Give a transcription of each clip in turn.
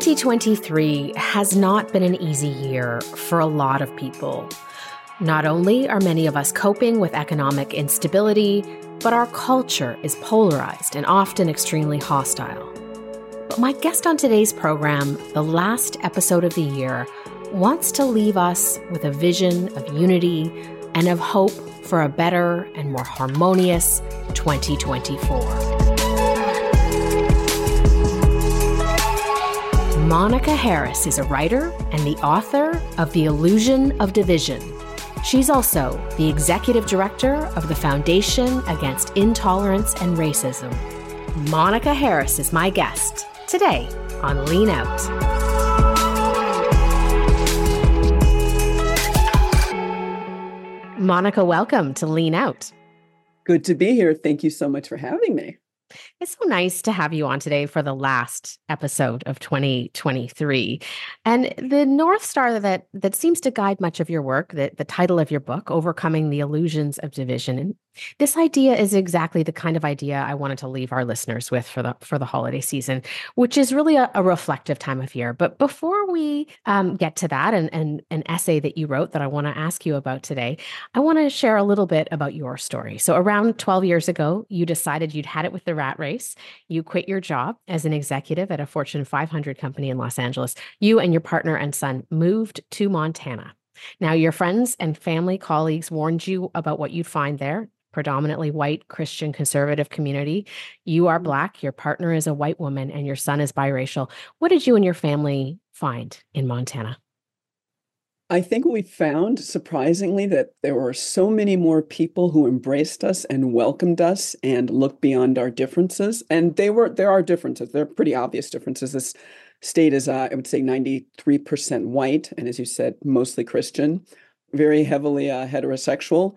2023 has not been an easy year for a lot of people. Not only are many of us coping with economic instability, but our culture is polarized and often extremely hostile. But my guest on today's program, the last episode of the year, wants to leave us with a vision of unity and of hope for a better and more harmonious 2024. Monica Harris is a writer and the author of The Illusion of Division. She's also the executive director of the Foundation Against Intolerance and Racism. Monica Harris is my guest today on Lean Out. Monica, welcome to Lean Out. Good to be here. Thank you so much for having me. It's so nice to have you on today for the last episode of 2023. And the North Star that that seems to guide much of your work, that the title of your book, Overcoming the Illusions of Division. And this idea is exactly the kind of idea I wanted to leave our listeners with for the for the holiday season, which is really a, a reflective time of year. But before we um, get to that and, and an essay that you wrote that I want to ask you about today, I want to share a little bit about your story. So around 12 years ago, you decided you'd had it with the rat race. You quit your job as an executive at a Fortune 500 company in Los Angeles. You and your partner and son moved to Montana. Now, your friends and family colleagues warned you about what you'd find there predominantly white Christian conservative community. You are mm-hmm. Black, your partner is a white woman, and your son is biracial. What did you and your family find in Montana? I think we found surprisingly that there were so many more people who embraced us and welcomed us and looked beyond our differences. And they were there are differences. There are pretty obvious differences. This state is, uh, I would say, 93% white, and as you said, mostly Christian, very heavily uh, heterosexual.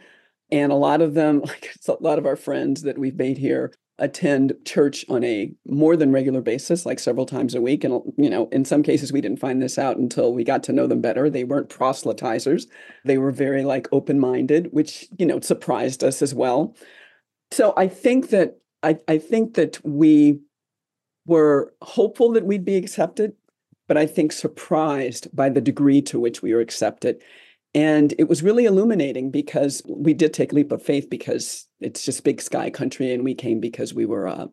And a lot of them, like a lot of our friends that we've made here, attend church on a more than regular basis, like several times a week. And, you know, in some cases, we didn't find this out until we got to know them better. They weren't proselytizers. They were very like open minded, which, you know, surprised us as well. So I think that, I, I think that we were hopeful that we'd be accepted, but I think surprised by the degree to which we were accepted. And it was really illuminating because we did take leap of faith because it's just big sky country. And we came because we were, uh,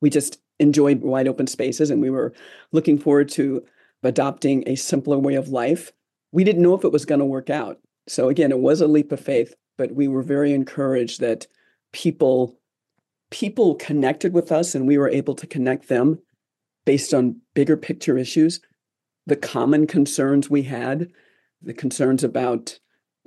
we just enjoyed wide open spaces and we were looking forward to adopting a simpler way of life. We didn't know if it was going to work out. So again, it was a leap of faith, but we were very encouraged that people people connected with us and we were able to connect them based on bigger picture issues, the common concerns we had the concerns about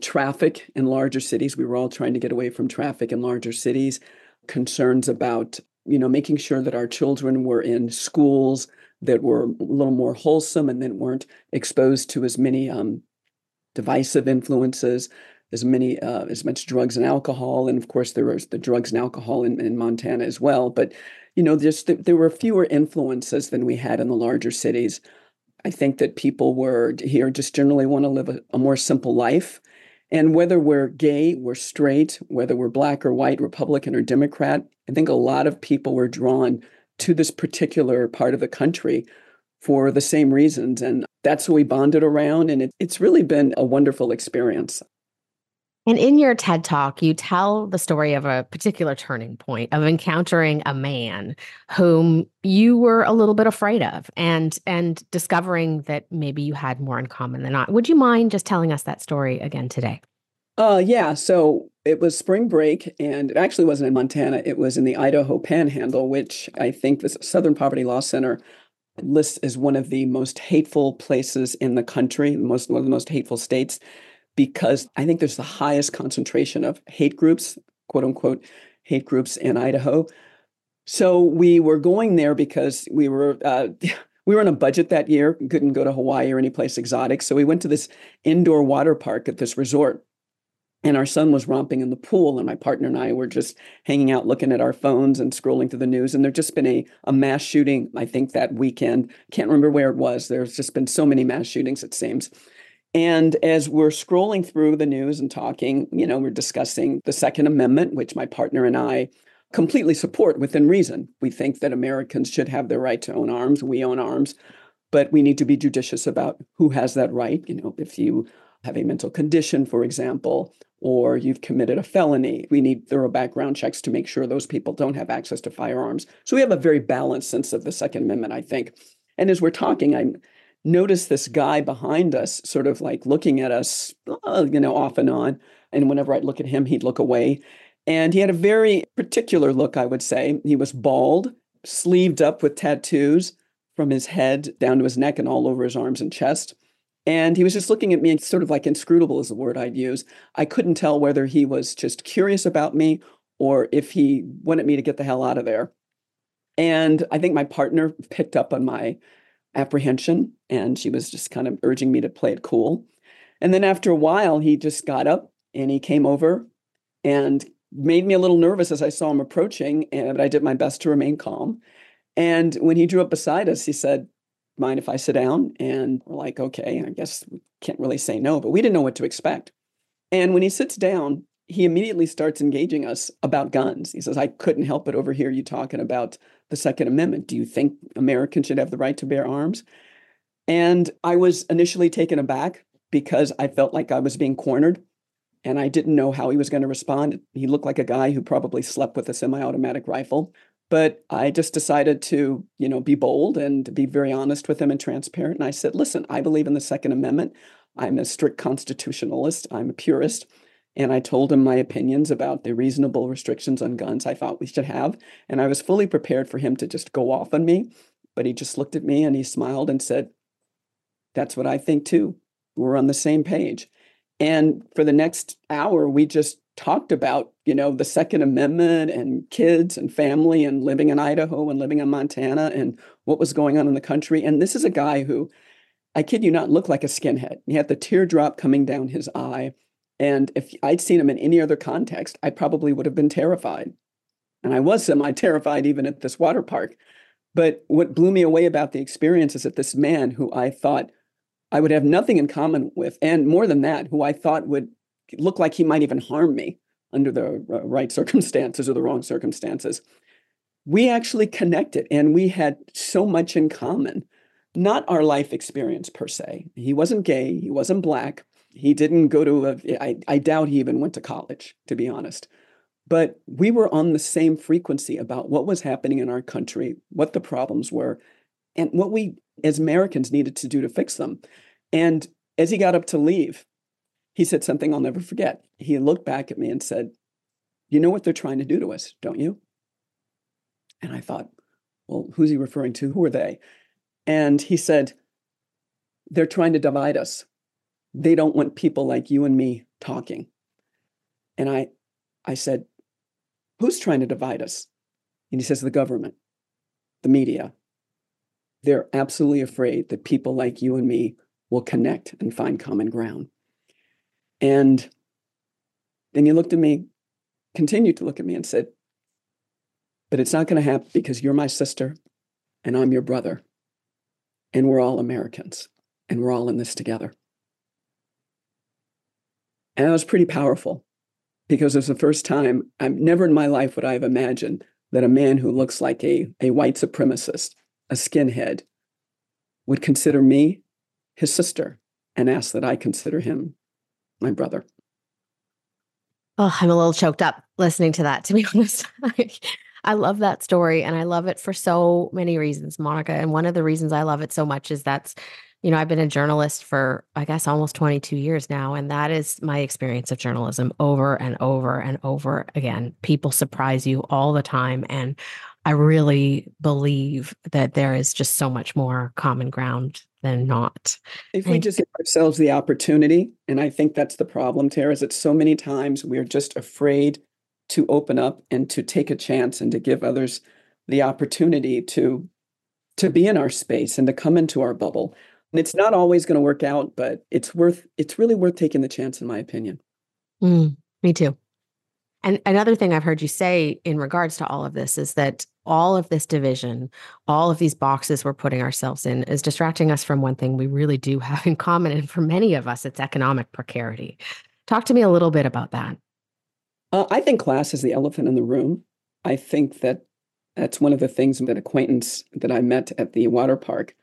traffic in larger cities. We were all trying to get away from traffic in larger cities. Concerns about, you know, making sure that our children were in schools that were a little more wholesome and then weren't exposed to as many um, divisive influences, as many uh, as much drugs and alcohol, and of course there was the drugs and alcohol in, in Montana as well. But you know, just there were fewer influences than we had in the larger cities. I think that people were here just generally want to live a, a more simple life. And whether we're gay, we're straight, whether we're black or white, Republican or Democrat, I think a lot of people were drawn to this particular part of the country for the same reasons. And that's what we bonded around. And it, it's really been a wonderful experience. And in your TED talk, you tell the story of a particular turning point of encountering a man whom you were a little bit afraid of and and discovering that maybe you had more in common than not. Would you mind just telling us that story again today? Uh yeah, so it was spring break and it actually wasn't in Montana, it was in the Idaho Panhandle, which I think the Southern Poverty Law Center lists as one of the most hateful places in the country, most one of the most hateful states because I think there's the highest concentration of hate groups, quote unquote, hate groups in Idaho. So we were going there because we were uh, we were on a budget that year, couldn't go to Hawaii or any place exotic. So we went to this indoor water park at this resort. And our son was romping in the pool, and my partner and I were just hanging out, looking at our phones and scrolling through the news. And there'd just been a, a mass shooting, I think, that weekend. Can't remember where it was. There's just been so many mass shootings, it seems. And as we're scrolling through the news and talking, you know, we're discussing the Second Amendment, which my partner and I completely support within reason. We think that Americans should have the right to own arms. We own arms. but we need to be judicious about who has that right. You know, if you have a mental condition, for example, or you've committed a felony, we need thorough background checks to make sure those people don't have access to firearms. So we have a very balanced sense of the Second Amendment, I think. And as we're talking, I notice this guy behind us sort of like looking at us, uh, you know, off and on. And whenever I'd look at him, he'd look away. And he had a very particular look, I would say. He was bald, sleeved up with tattoos from his head down to his neck and all over his arms and chest. And he was just looking at me, sort of like inscrutable is the word I'd use. I couldn't tell whether he was just curious about me or if he wanted me to get the hell out of there. And I think my partner picked up on my apprehension and she was just kind of urging me to play it cool. And then after a while, he just got up and he came over and made me a little nervous as I saw him approaching, eh, but I did my best to remain calm. And when he drew up beside us, he said, Mind if I sit down? And we're like, Okay, I guess we can't really say no, but we didn't know what to expect. And when he sits down, he immediately starts engaging us about guns. He says, I couldn't help but overhear you talking about the Second Amendment. Do you think Americans should have the right to bear arms? And I was initially taken aback because I felt like I was being cornered and I didn't know how he was going to respond. He looked like a guy who probably slept with a semi-automatic rifle. But I just decided to, you know, be bold and be very honest with him and transparent. And I said, listen, I believe in the Second Amendment. I'm a strict constitutionalist. I'm a purist. And I told him my opinions about the reasonable restrictions on guns I thought we should have. And I was fully prepared for him to just go off on me. But he just looked at me and he smiled and said, That's what I think too. We're on the same page. And for the next hour, we just talked about, you know, the Second Amendment and kids and family and living in Idaho and living in Montana and what was going on in the country. And this is a guy who, I kid you not, looked like a skinhead. He had the teardrop coming down his eye. And if I'd seen him in any other context, I probably would have been terrified. And I was semi terrified even at this water park. But what blew me away about the experience is that this man who I thought I would have nothing in common with, and more than that, who I thought would look like he might even harm me under the right circumstances or the wrong circumstances. We actually connected and we had so much in common. Not our life experience per se. He wasn't gay, he wasn't black, he didn't go to a, I, I doubt he even went to college, to be honest. But we were on the same frequency about what was happening in our country, what the problems were, and what we as Americans needed to do to fix them. And as he got up to leave, he said something I'll never forget. He looked back at me and said, You know what they're trying to do to us, don't you? And I thought, Well, who's he referring to? Who are they? And he said, They're trying to divide us. They don't want people like you and me talking. And I, I said, Who's trying to divide us? And he says, The government, the media, they're absolutely afraid that people like you and me will connect and find common ground. And then he looked at me, continued to look at me, and said, But it's not going to happen because you're my sister and I'm your brother. And we're all Americans and we're all in this together. And that was pretty powerful because it was the first time, I've never in my life would I have imagined that a man who looks like a, a white supremacist a skinhead, would consider me his sister and ask that I consider him my brother. Oh, I'm a little choked up listening to that, to be honest. I love that story and I love it for so many reasons, Monica. And one of the reasons I love it so much is that's, you know, I've been a journalist for, I guess, almost 22 years now. And that is my experience of journalism over and over and over again. People surprise you all the time. And I really believe that there is just so much more common ground than not. If we just give ourselves the opportunity, and I think that's the problem, Tara, is that so many times we're just afraid to open up and to take a chance and to give others the opportunity to to be in our space and to come into our bubble. And it's not always going to work out, but it's worth it's really worth taking the chance in my opinion. Mm, me too. And another thing I've heard you say in regards to all of this is that all of this division, all of these boxes we're putting ourselves in is distracting us from one thing we really do have in common. And for many of us, it's economic precarity. Talk to me a little bit about that. Uh, I think class is the elephant in the room. I think that that's one of the things that acquaintance that I met at the water park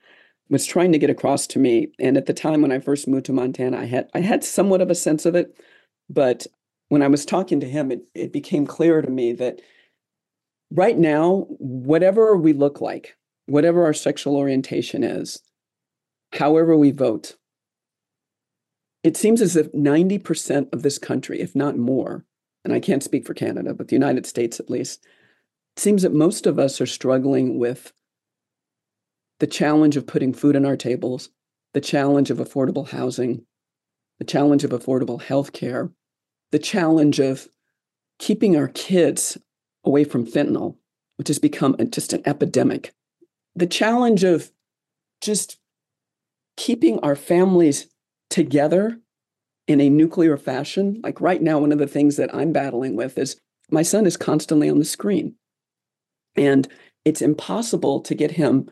was trying to get across to me. And at the time when I first moved to Montana, I had I had somewhat of a sense of it, but when I was talking to him, it, it became clear to me that right now, whatever we look like, whatever our sexual orientation is, however we vote, it seems as if 90% of this country, if not more, and I can't speak for Canada, but the United States at least, it seems that most of us are struggling with the challenge of putting food on our tables, the challenge of affordable housing, the challenge of affordable health care, the challenge of keeping our kids away from fentanyl, which has become just an epidemic, the challenge of just keeping our families together in a nuclear fashion. Like right now, one of the things that I'm battling with is my son is constantly on the screen. And it's impossible to get him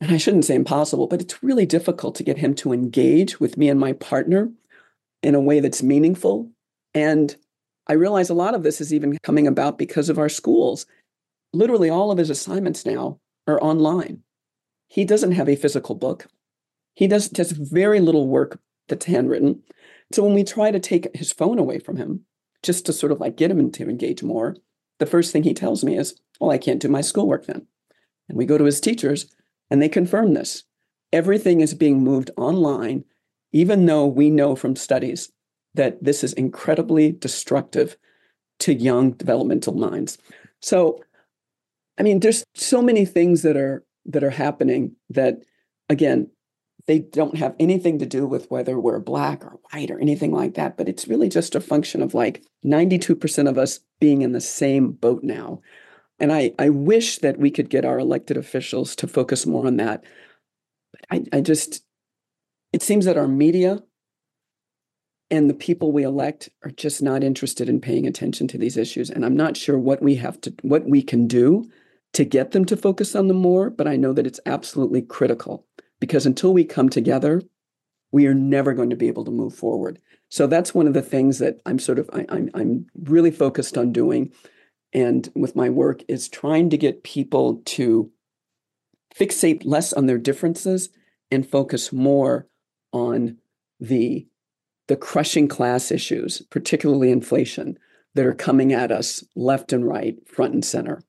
and I shouldn't say impossible, but it's really difficult to get him to engage with me and my partner in a way that's meaningful. And I realize a lot of this is even coming about because of our schools. Literally, all of his assignments now are online. He doesn't have a physical book. He does does very little work that's handwritten. So when we try to take his phone away from him, just to sort of like get him to engage more, the first thing he tells me is, "Well, I can't do my schoolwork then." And we go to his teachers, and they confirm this. Everything is being moved online, even though we know from studies that this is incredibly destructive to young developmental minds. So, I mean, there's so many things that are that are happening that, again, they don't have anything to do with whether we're black or white or anything like that. But it's really just a function of like 92% of us being in the same boat now. And I, I wish that we could get our elected officials to focus more on that. But I, I just, it seems that our media and the people we elect are just not interested in paying attention to these issues. And I'm not sure what we have to, what we can do to get them to focus on them more, but I know that it's absolutely critical because until we come together, we are never going to be able to move forward. So that's one of the things that I'm sort of I, am I'm, I'm really focused on doing and with my work is trying to get people to fixate less on their differences and focus more on the the crushing class issues, particularly inflation, that are coming at us left and right, front and center.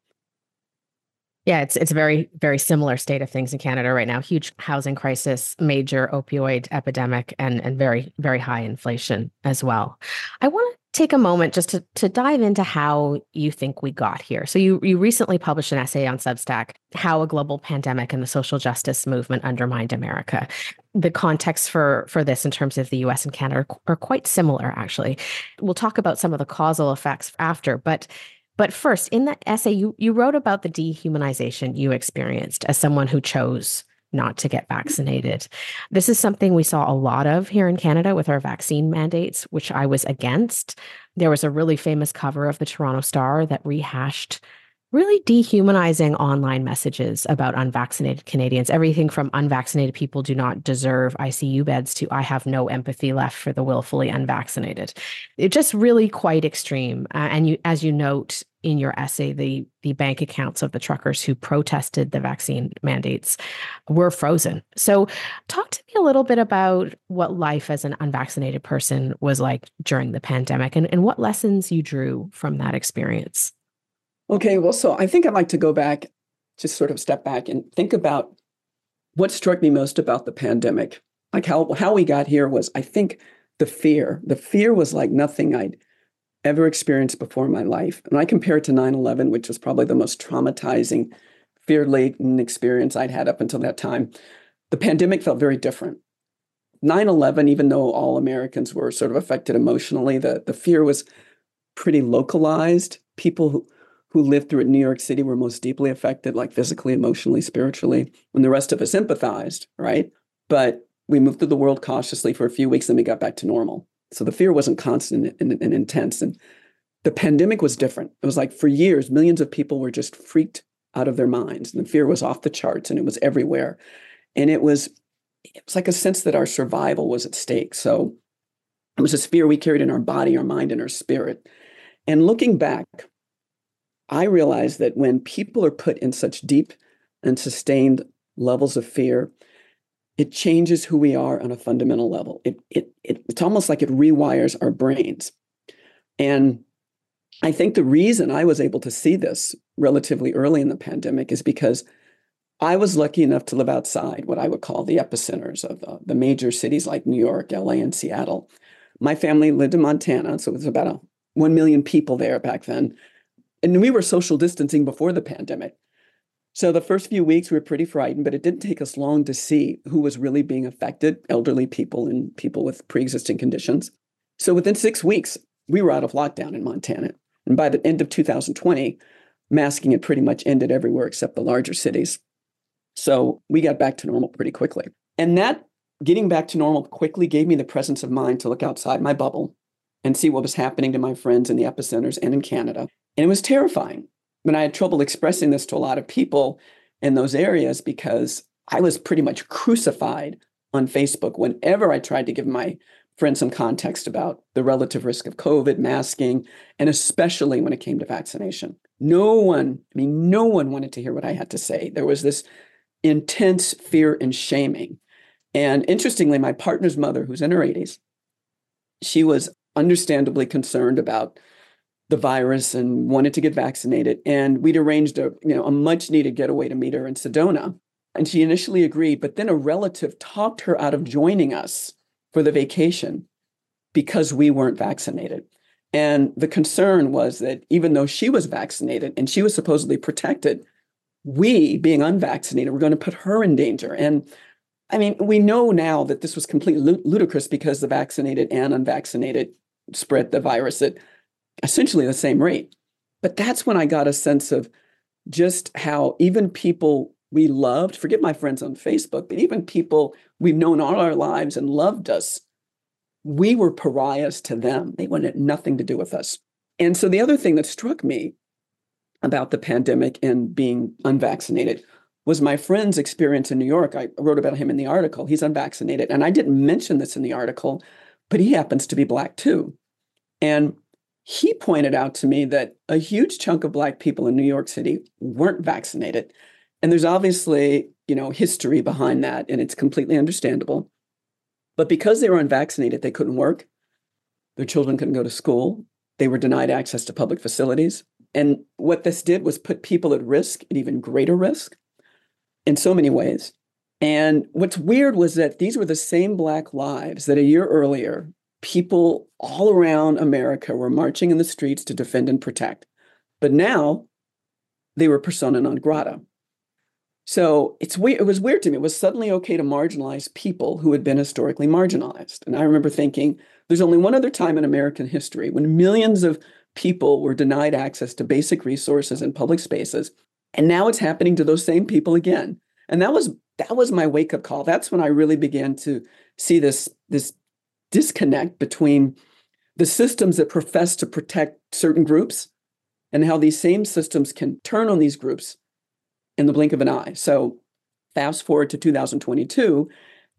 Yeah, it's it's a very very similar state of things in Canada right now. Huge housing crisis, major opioid epidemic, and and very very high inflation as well. I want to take a moment just to, to dive into how you think we got here. So you you recently published an essay on Substack, how a global pandemic and the social justice movement undermined America. The context for for this in terms of the US and Canada are, are quite similar actually. We'll talk about some of the causal effects after, but but first, in that essay, you you wrote about the dehumanization you experienced as someone who chose not to get vaccinated. This is something we saw a lot of here in Canada with our vaccine mandates, which I was against. There was a really famous cover of the Toronto Star that rehashed really dehumanizing online messages about unvaccinated Canadians. Everything from unvaccinated people do not deserve ICU beds to I have no empathy left for the willfully unvaccinated. It's just really quite extreme. Uh, and you, as you note in your essay, the the bank accounts of the truckers who protested the vaccine mandates were frozen. So, talk to me a little bit about what life as an unvaccinated person was like during the pandemic, and, and what lessons you drew from that experience. Okay, well, so I think I'd like to go back, just sort of step back and think about what struck me most about the pandemic. Like how how we got here was, I think, the fear. The fear was like nothing I'd ever experienced before in my life. And I compare it to 9-11, which was probably the most traumatizing, fear-laden experience I'd had up until that time. The pandemic felt very different. 9-11, even though all Americans were sort of affected emotionally, the, the fear was pretty localized. People who who lived through it in New York City were most deeply affected, like physically, emotionally, spiritually, when the rest of us empathized, right? But we moved through the world cautiously for a few weeks, then we got back to normal. So the fear wasn't constant and, and, and intense. And the pandemic was different. It was like for years, millions of people were just freaked out of their minds. And the fear was off the charts and it was everywhere. And it was it was like a sense that our survival was at stake. So it was this fear we carried in our body, our mind, and our spirit. And looking back, I realize that when people are put in such deep and sustained levels of fear, it changes who we are on a fundamental level. It, it, it, it's almost like it rewires our brains. And I think the reason I was able to see this relatively early in the pandemic is because I was lucky enough to live outside what I would call the epicenters of the, the major cities like New York, LA, and Seattle. My family lived in Montana, so it was about a, 1 million people there back then. And we were social distancing before the pandemic. So the first few weeks we were pretty frightened, but it didn't take us long to see who was really being affected elderly people and people with pre existing conditions. So within six weeks, we were out of lockdown in Montana. And by the end of 2020, masking had pretty much ended everywhere except the larger cities. So we got back to normal pretty quickly. And that getting back to normal quickly gave me the presence of mind to look outside my bubble and see what was happening to my friends in the epicenters and in Canada. And it was terrifying. But I had trouble expressing this to a lot of people in those areas because I was pretty much crucified on Facebook whenever I tried to give my friends some context about the relative risk of COVID, masking, and especially when it came to vaccination. No one, I mean, no one wanted to hear what I had to say. There was this intense fear and shaming. And interestingly, my partner's mother, who's in her 80s, she was understandably concerned about the virus and wanted to get vaccinated. And we'd arranged a, you know, a much needed getaway to meet her in Sedona. And she initially agreed, but then a relative talked her out of joining us for the vacation because we weren't vaccinated. And the concern was that even though she was vaccinated and she was supposedly protected, we, being unvaccinated, were going to put her in danger. And I mean, we know now that this was completely ludicrous because the vaccinated and unvaccinated spread the virus at essentially the same rate. But that's when I got a sense of just how even people we loved, forget my friends on Facebook, but even people we've known all our lives and loved us, we were pariahs to them. They wanted nothing to do with us. And so the other thing that struck me about the pandemic and being unvaccinated was my friend's experience in New York. I wrote about him in the article. He's unvaccinated. And I didn't mention this in the article, but he happens to be Black too. And he pointed out to me that a huge chunk of Black people in New York City weren't vaccinated. And there's obviously, you know, history behind that, and it's completely understandable. But because they were unvaccinated, they couldn't work. Their children couldn't go to school. They were denied access to public facilities. And what this did was put people at risk, at even greater risk in so many ways. And what's weird was that these were the same Black lives that a year earlier, people all around America were marching in the streets to defend and protect. But now they were persona non grata. So it's weird. It was weird to me. It was suddenly okay to marginalize people who had been historically marginalized. And I remember thinking, there's only one other time in American history when millions of people were denied access to basic resources and public spaces, and now it's happening to those same people again. And that was that was my wake up call. That's when I really began to see this this disconnect between the systems that profess to protect certain groups and how these same systems can turn on these groups in the blink of an eye. So fast forward to 2022,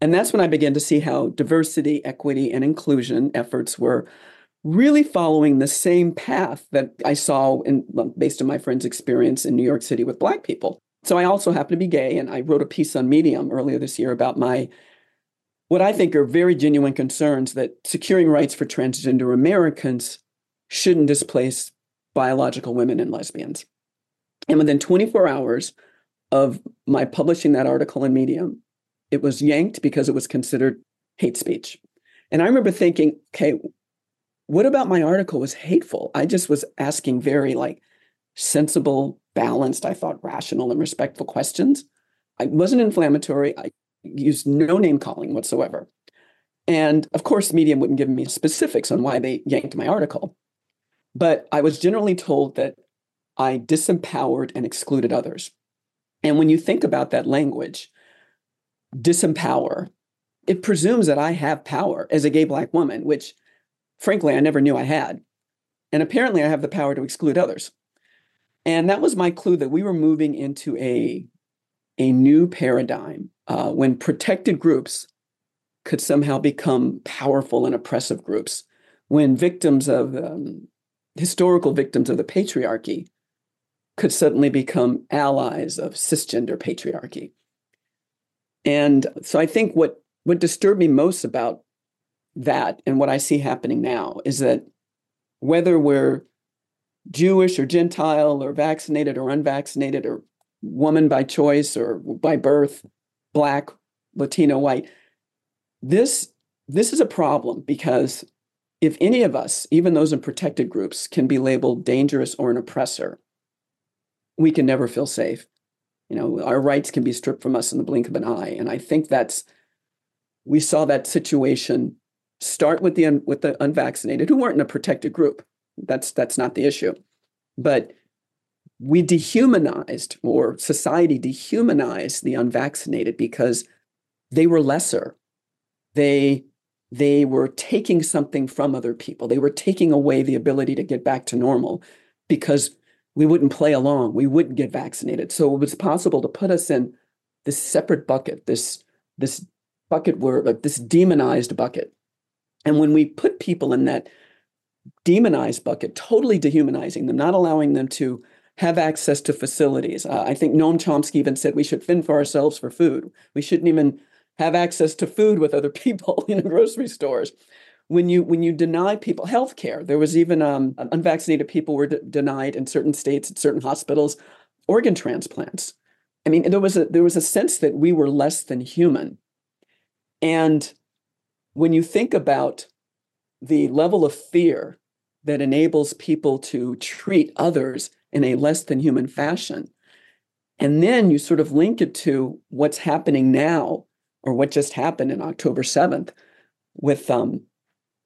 and that's when I began to see how diversity, equity, and inclusion efforts were really following the same path that I saw in based on my friend's experience in New York City with Black people. So I also happen to be gay, and I wrote a piece on Medium earlier this year about my what I think are very genuine concerns that securing rights for transgender Americans shouldn't displace biological women and lesbians. And within 24 hours, of my publishing that article in Medium, it was yanked because it was considered hate speech. And I remember thinking, okay, what about my article was hateful? I just was asking very like sensible, balanced, I thought rational and respectful questions. I wasn't inflammatory. I used no name calling whatsoever. And of course, Medium wouldn't give me specifics on why they yanked my article. But I was generally told that I disempowered and excluded others. And when you think about that language, disempower, it presumes that I have power as a gay Black woman, which frankly I never knew I had. And apparently I have the power to exclude others. And that was my clue that we were moving into a, a new paradigm uh, when protected groups could somehow become powerful and oppressive groups, when victims of um, historical victims of the patriarchy could suddenly become allies of cisgender patriarchy. And so I think what what disturbed me most about that and what I see happening now is that whether we're Jewish or Gentile or vaccinated or unvaccinated or woman by choice or by birth, black, Latino, white, this this is a problem because if any of us, even those in protected groups, can be labeled dangerous or an oppressor, we can never feel safe. You know, our rights can be stripped from us in the blink of an eye. And I think that's we saw that situation start with the un, with the unvaccinated who weren't in a protected group. That's that's not the issue. But we dehumanized or society dehumanized the unvaccinated because they were lesser. They they were taking something from other people. They were taking away the ability to get back to normal because we wouldn't play along. We wouldn't get vaccinated. So it was possible to put us in this separate bucket, this this bucket where like this demonized bucket. And when we put people in that demonized bucket, totally dehumanizing them, not allowing them to have access to facilities. Uh, I think Noam Chomsky even said we should fend for ourselves for food. We shouldn't even have access to food with other people in grocery stores. When you when you deny people health care, there was even um, unvaccinated people were d- denied in certain states at certain hospitals organ transplants. I mean, there was a there was a sense that we were less than human. And when you think about the level of fear that enables people to treat others in a less than human fashion, and then you sort of link it to what's happening now or what just happened in October 7th with um,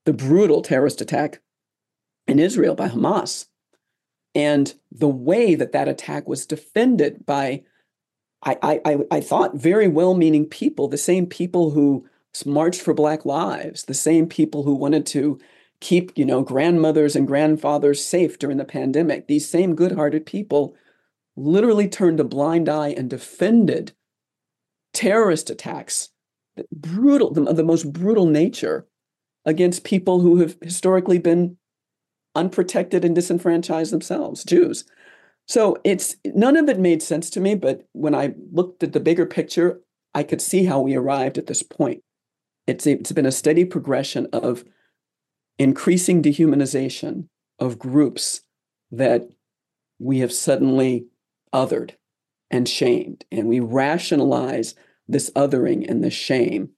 the brutal terrorist attack in Israel by Hamas. And the way that that attack was defended by, I, I, I thought, very well meaning people, the same people who marched for Black lives, the same people who wanted to keep, you know, grandmothers and grandfathers safe during the pandemic, these same good hearted people literally turned a blind eye and defended terrorist attacks, brutal, the, the most brutal nature against people who have historically been unprotected and disenfranchised themselves, Jews. So it's none of it made sense to me, but when I looked at the bigger picture, I could see how we arrived at this point. It's, it's been a steady progression of increasing dehumanization of groups that we have suddenly othered and shamed. And we rationalize this othering and this shame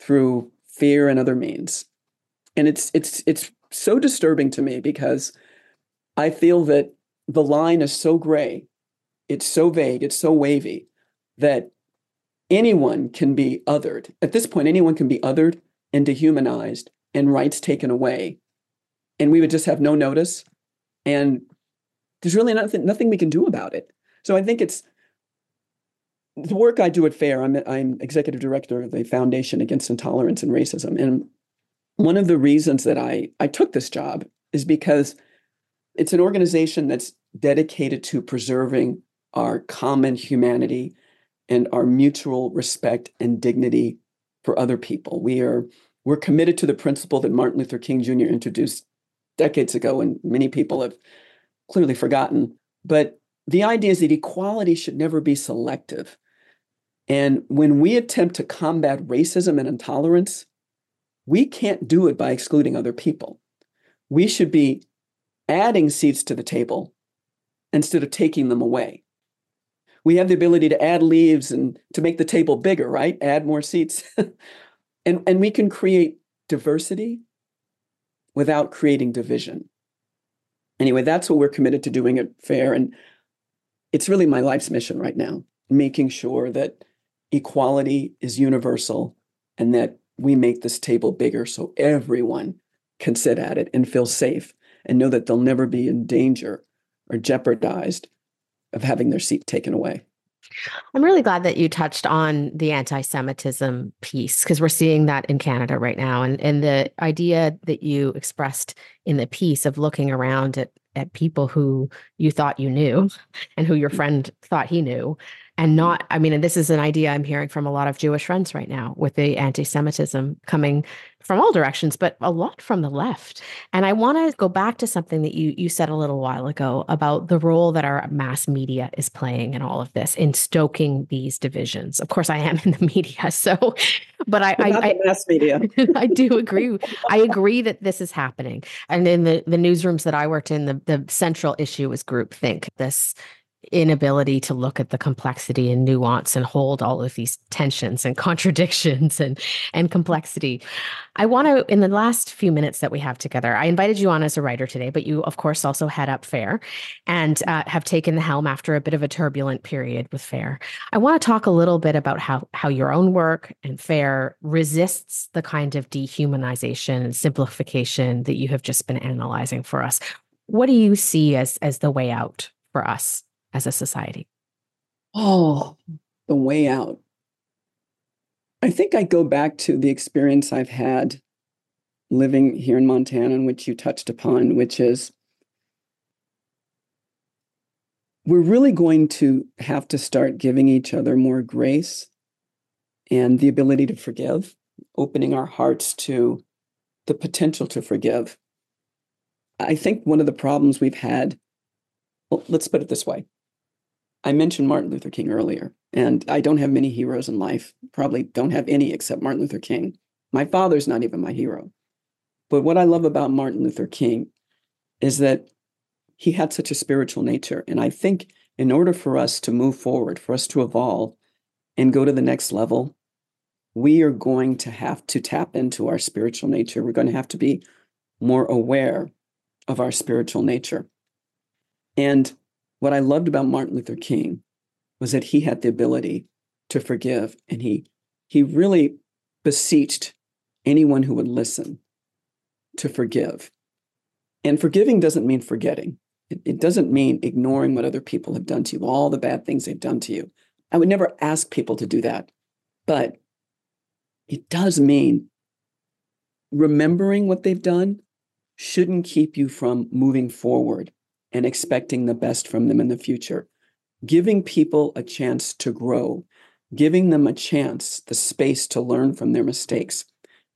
through fear and other means. And it's it's it's so disturbing to me because I feel that the line is so gray, it's so vague, it's so wavy that anyone can be othered. At this point, anyone can be othered and dehumanized and rights taken away. And we would just have no notice. And there's really nothing, nothing we can do about it. So I think it's the work I do at FAIR. I'm, I'm executive director of the Foundation Against Intolerance and Racism. And one of the reasons that I, I took this job is because it's an organization that's dedicated to preserving our common humanity and our mutual respect and dignity for other people. We are we're committed to the principle that Martin Luther King Jr. introduced decades ago, and many people have clearly forgotten. But the idea is that equality should never be selective. And when we attempt to combat racism and intolerance, we can't do it by excluding other people. We should be adding seats to the table instead of taking them away. We have the ability to add leaves and to make the table bigger, right? Add more seats. and, and we can create diversity without creating division. Anyway, that's what we're committed to doing at FAIR. And it's really my life's mission right now, making sure that equality is universal and that we make this table bigger so everyone can sit at it and feel safe and know that they'll never be in danger or jeopardized of having their seat taken away. I'm really glad that you touched on the anti-Semitism piece because we're seeing that in Canada right now. And, and the idea that you expressed in the piece of looking around at at people who you thought you knew and who your mm. friend thought he knew and not i mean and this is an idea i'm hearing from a lot of jewish friends right now with the anti-semitism coming from all directions but a lot from the left. And i want to go back to something that you you said a little while ago about the role that our mass media is playing in all of this in stoking these divisions. Of course i am in the media so but i I, I mass media. I do agree. I agree that this is happening. And in the the newsrooms that i worked in the the central issue was groupthink this inability to look at the complexity and nuance and hold all of these tensions and contradictions and and complexity. I want to in the last few minutes that we have together. I invited you on as a writer today, but you of course also head up Fair and uh, have taken the helm after a bit of a turbulent period with Fair. I want to talk a little bit about how how your own work and Fair resists the kind of dehumanization and simplification that you have just been analyzing for us. What do you see as as the way out for us? As a society? Oh, the way out. I think I go back to the experience I've had living here in Montana, and which you touched upon, which is we're really going to have to start giving each other more grace and the ability to forgive, opening our hearts to the potential to forgive. I think one of the problems we've had, well, let's put it this way I mentioned Martin Luther King earlier, and I don't have many heroes in life. Probably don't have any except Martin Luther King. My father's not even my hero. But what I love about Martin Luther King is that he had such a spiritual nature. And I think in order for us to move forward, for us to evolve and go to the next level, we are going to have to tap into our spiritual nature. We're going to have to be more aware of our spiritual nature. And what I loved about Martin Luther King was that he had the ability to forgive and he he really beseeched anyone who would listen to forgive. And forgiving doesn't mean forgetting. It, it, doesn't mean ignoring what other people have done to you, all the bad things they've done to you. I would never ask people to do that. But it does mean remembering what they've done shouldn't keep you from moving forward and expecting the best from them in the future. Giving people a chance to grow, giving them a chance, the space to learn from their mistakes.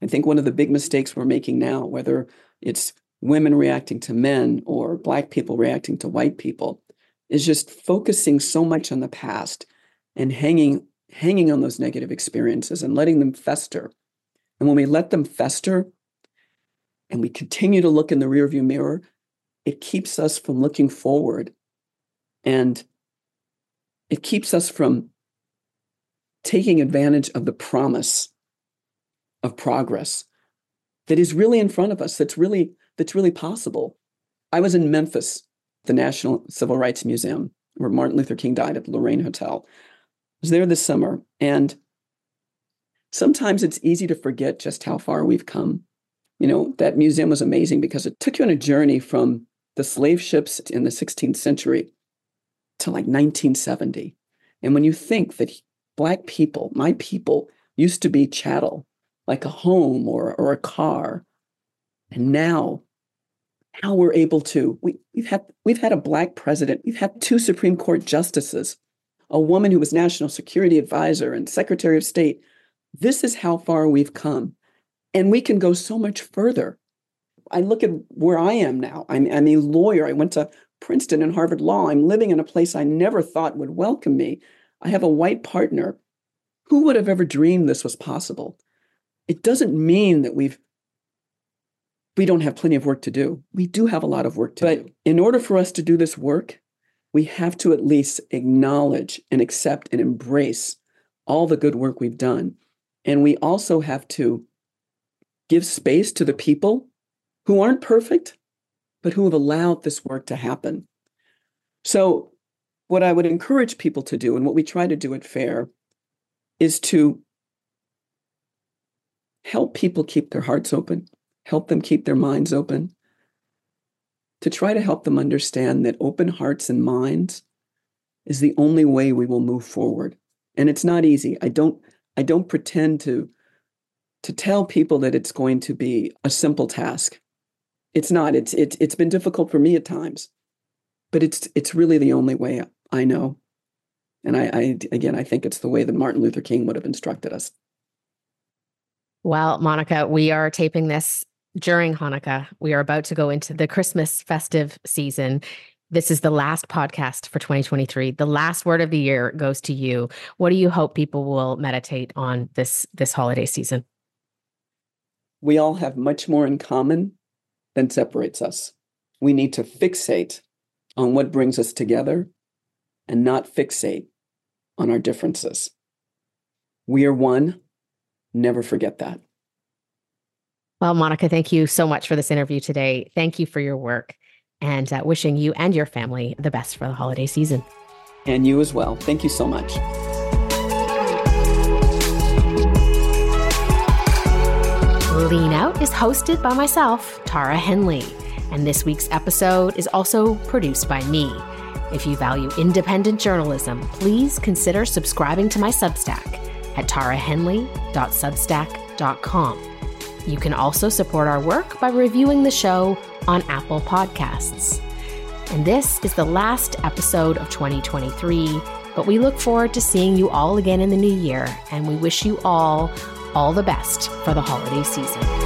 I think one of the big mistakes we're making now, whether it's women reacting to men or Black people reacting to white people, is just focusing so much on the past and hanging hanging on those negative experiences and letting them fester. And when we let them fester and we continue to look in the rearview mirror, it keeps us from looking forward and it keeps us from taking advantage of the promise of progress that is really in front of us that's really that's really possible. I was in memphis the national civil rights museum where martin luther king died at the lorraine hotel. I was there this summer and sometimes it's easy to forget just how far we've come. You know that museum was amazing because it took you on a journey from the slave ships in the 16th century to like 1970. And when you think that Black people, my people, used to be chattel, like a home or, or a car, and now, now we're able to, we, we've, had, we've had a Black president, we've had two Supreme Court justices, a woman who was National Security Advisor and Secretary of State. This is how far we've come. And we can go so much further. I look at where I am now. I'm, I'm a lawyer. I went to Princeton and Harvard Law. I'm living in a place I never thought would welcome me. I have a white partner. Who would have ever dreamed this was possible? It doesn't mean that we've we don't have plenty of work to do. We do have a lot of work to but do. But in order for us to do this work, we have to at least acknowledge and accept and embrace all the good work we've done. And we also have to give space to the people who aren't perfect, but who have allowed this work to happen. So, what I would encourage people to do, and what we try to do at FAIR, is to help people keep their hearts open, help them keep their minds open, to try to help them understand that open hearts and minds is the only way we will move forward. And it's not easy. I don't I don't pretend to to tell people that it's going to be a simple task It's not. It's it's it's been difficult for me at times, but it's it's really the only way I know. And I, I again, I think it's the way that Martin Luther King would have instructed us. Well, Monica, we are taping this during Hanukkah. We are about to go into the Christmas festive season. This is the last podcast for 2023. The last word of the year goes to you. What do you hope people will meditate on this this holiday season? We all have much more in common than separates us. We need to fixate on what brings us together and not fixate on our differences. We are one. Never forget that. Well, Monica, thank you so much for this interview today. Thank you for your work and uh, wishing you and your family the best for the holiday season. And you as well. Thank you so much. Lean Out is hosted by myself, Tara Henley, and this week's episode is also produced by me. If you value independent journalism, please consider subscribing to my Substack at tarahenley.substack.com. You can also support our work by reviewing the show on Apple Podcasts. And this is the last episode of 2023, but we look forward to seeing you all again in the new year, and we wish you all all the best for the holiday season.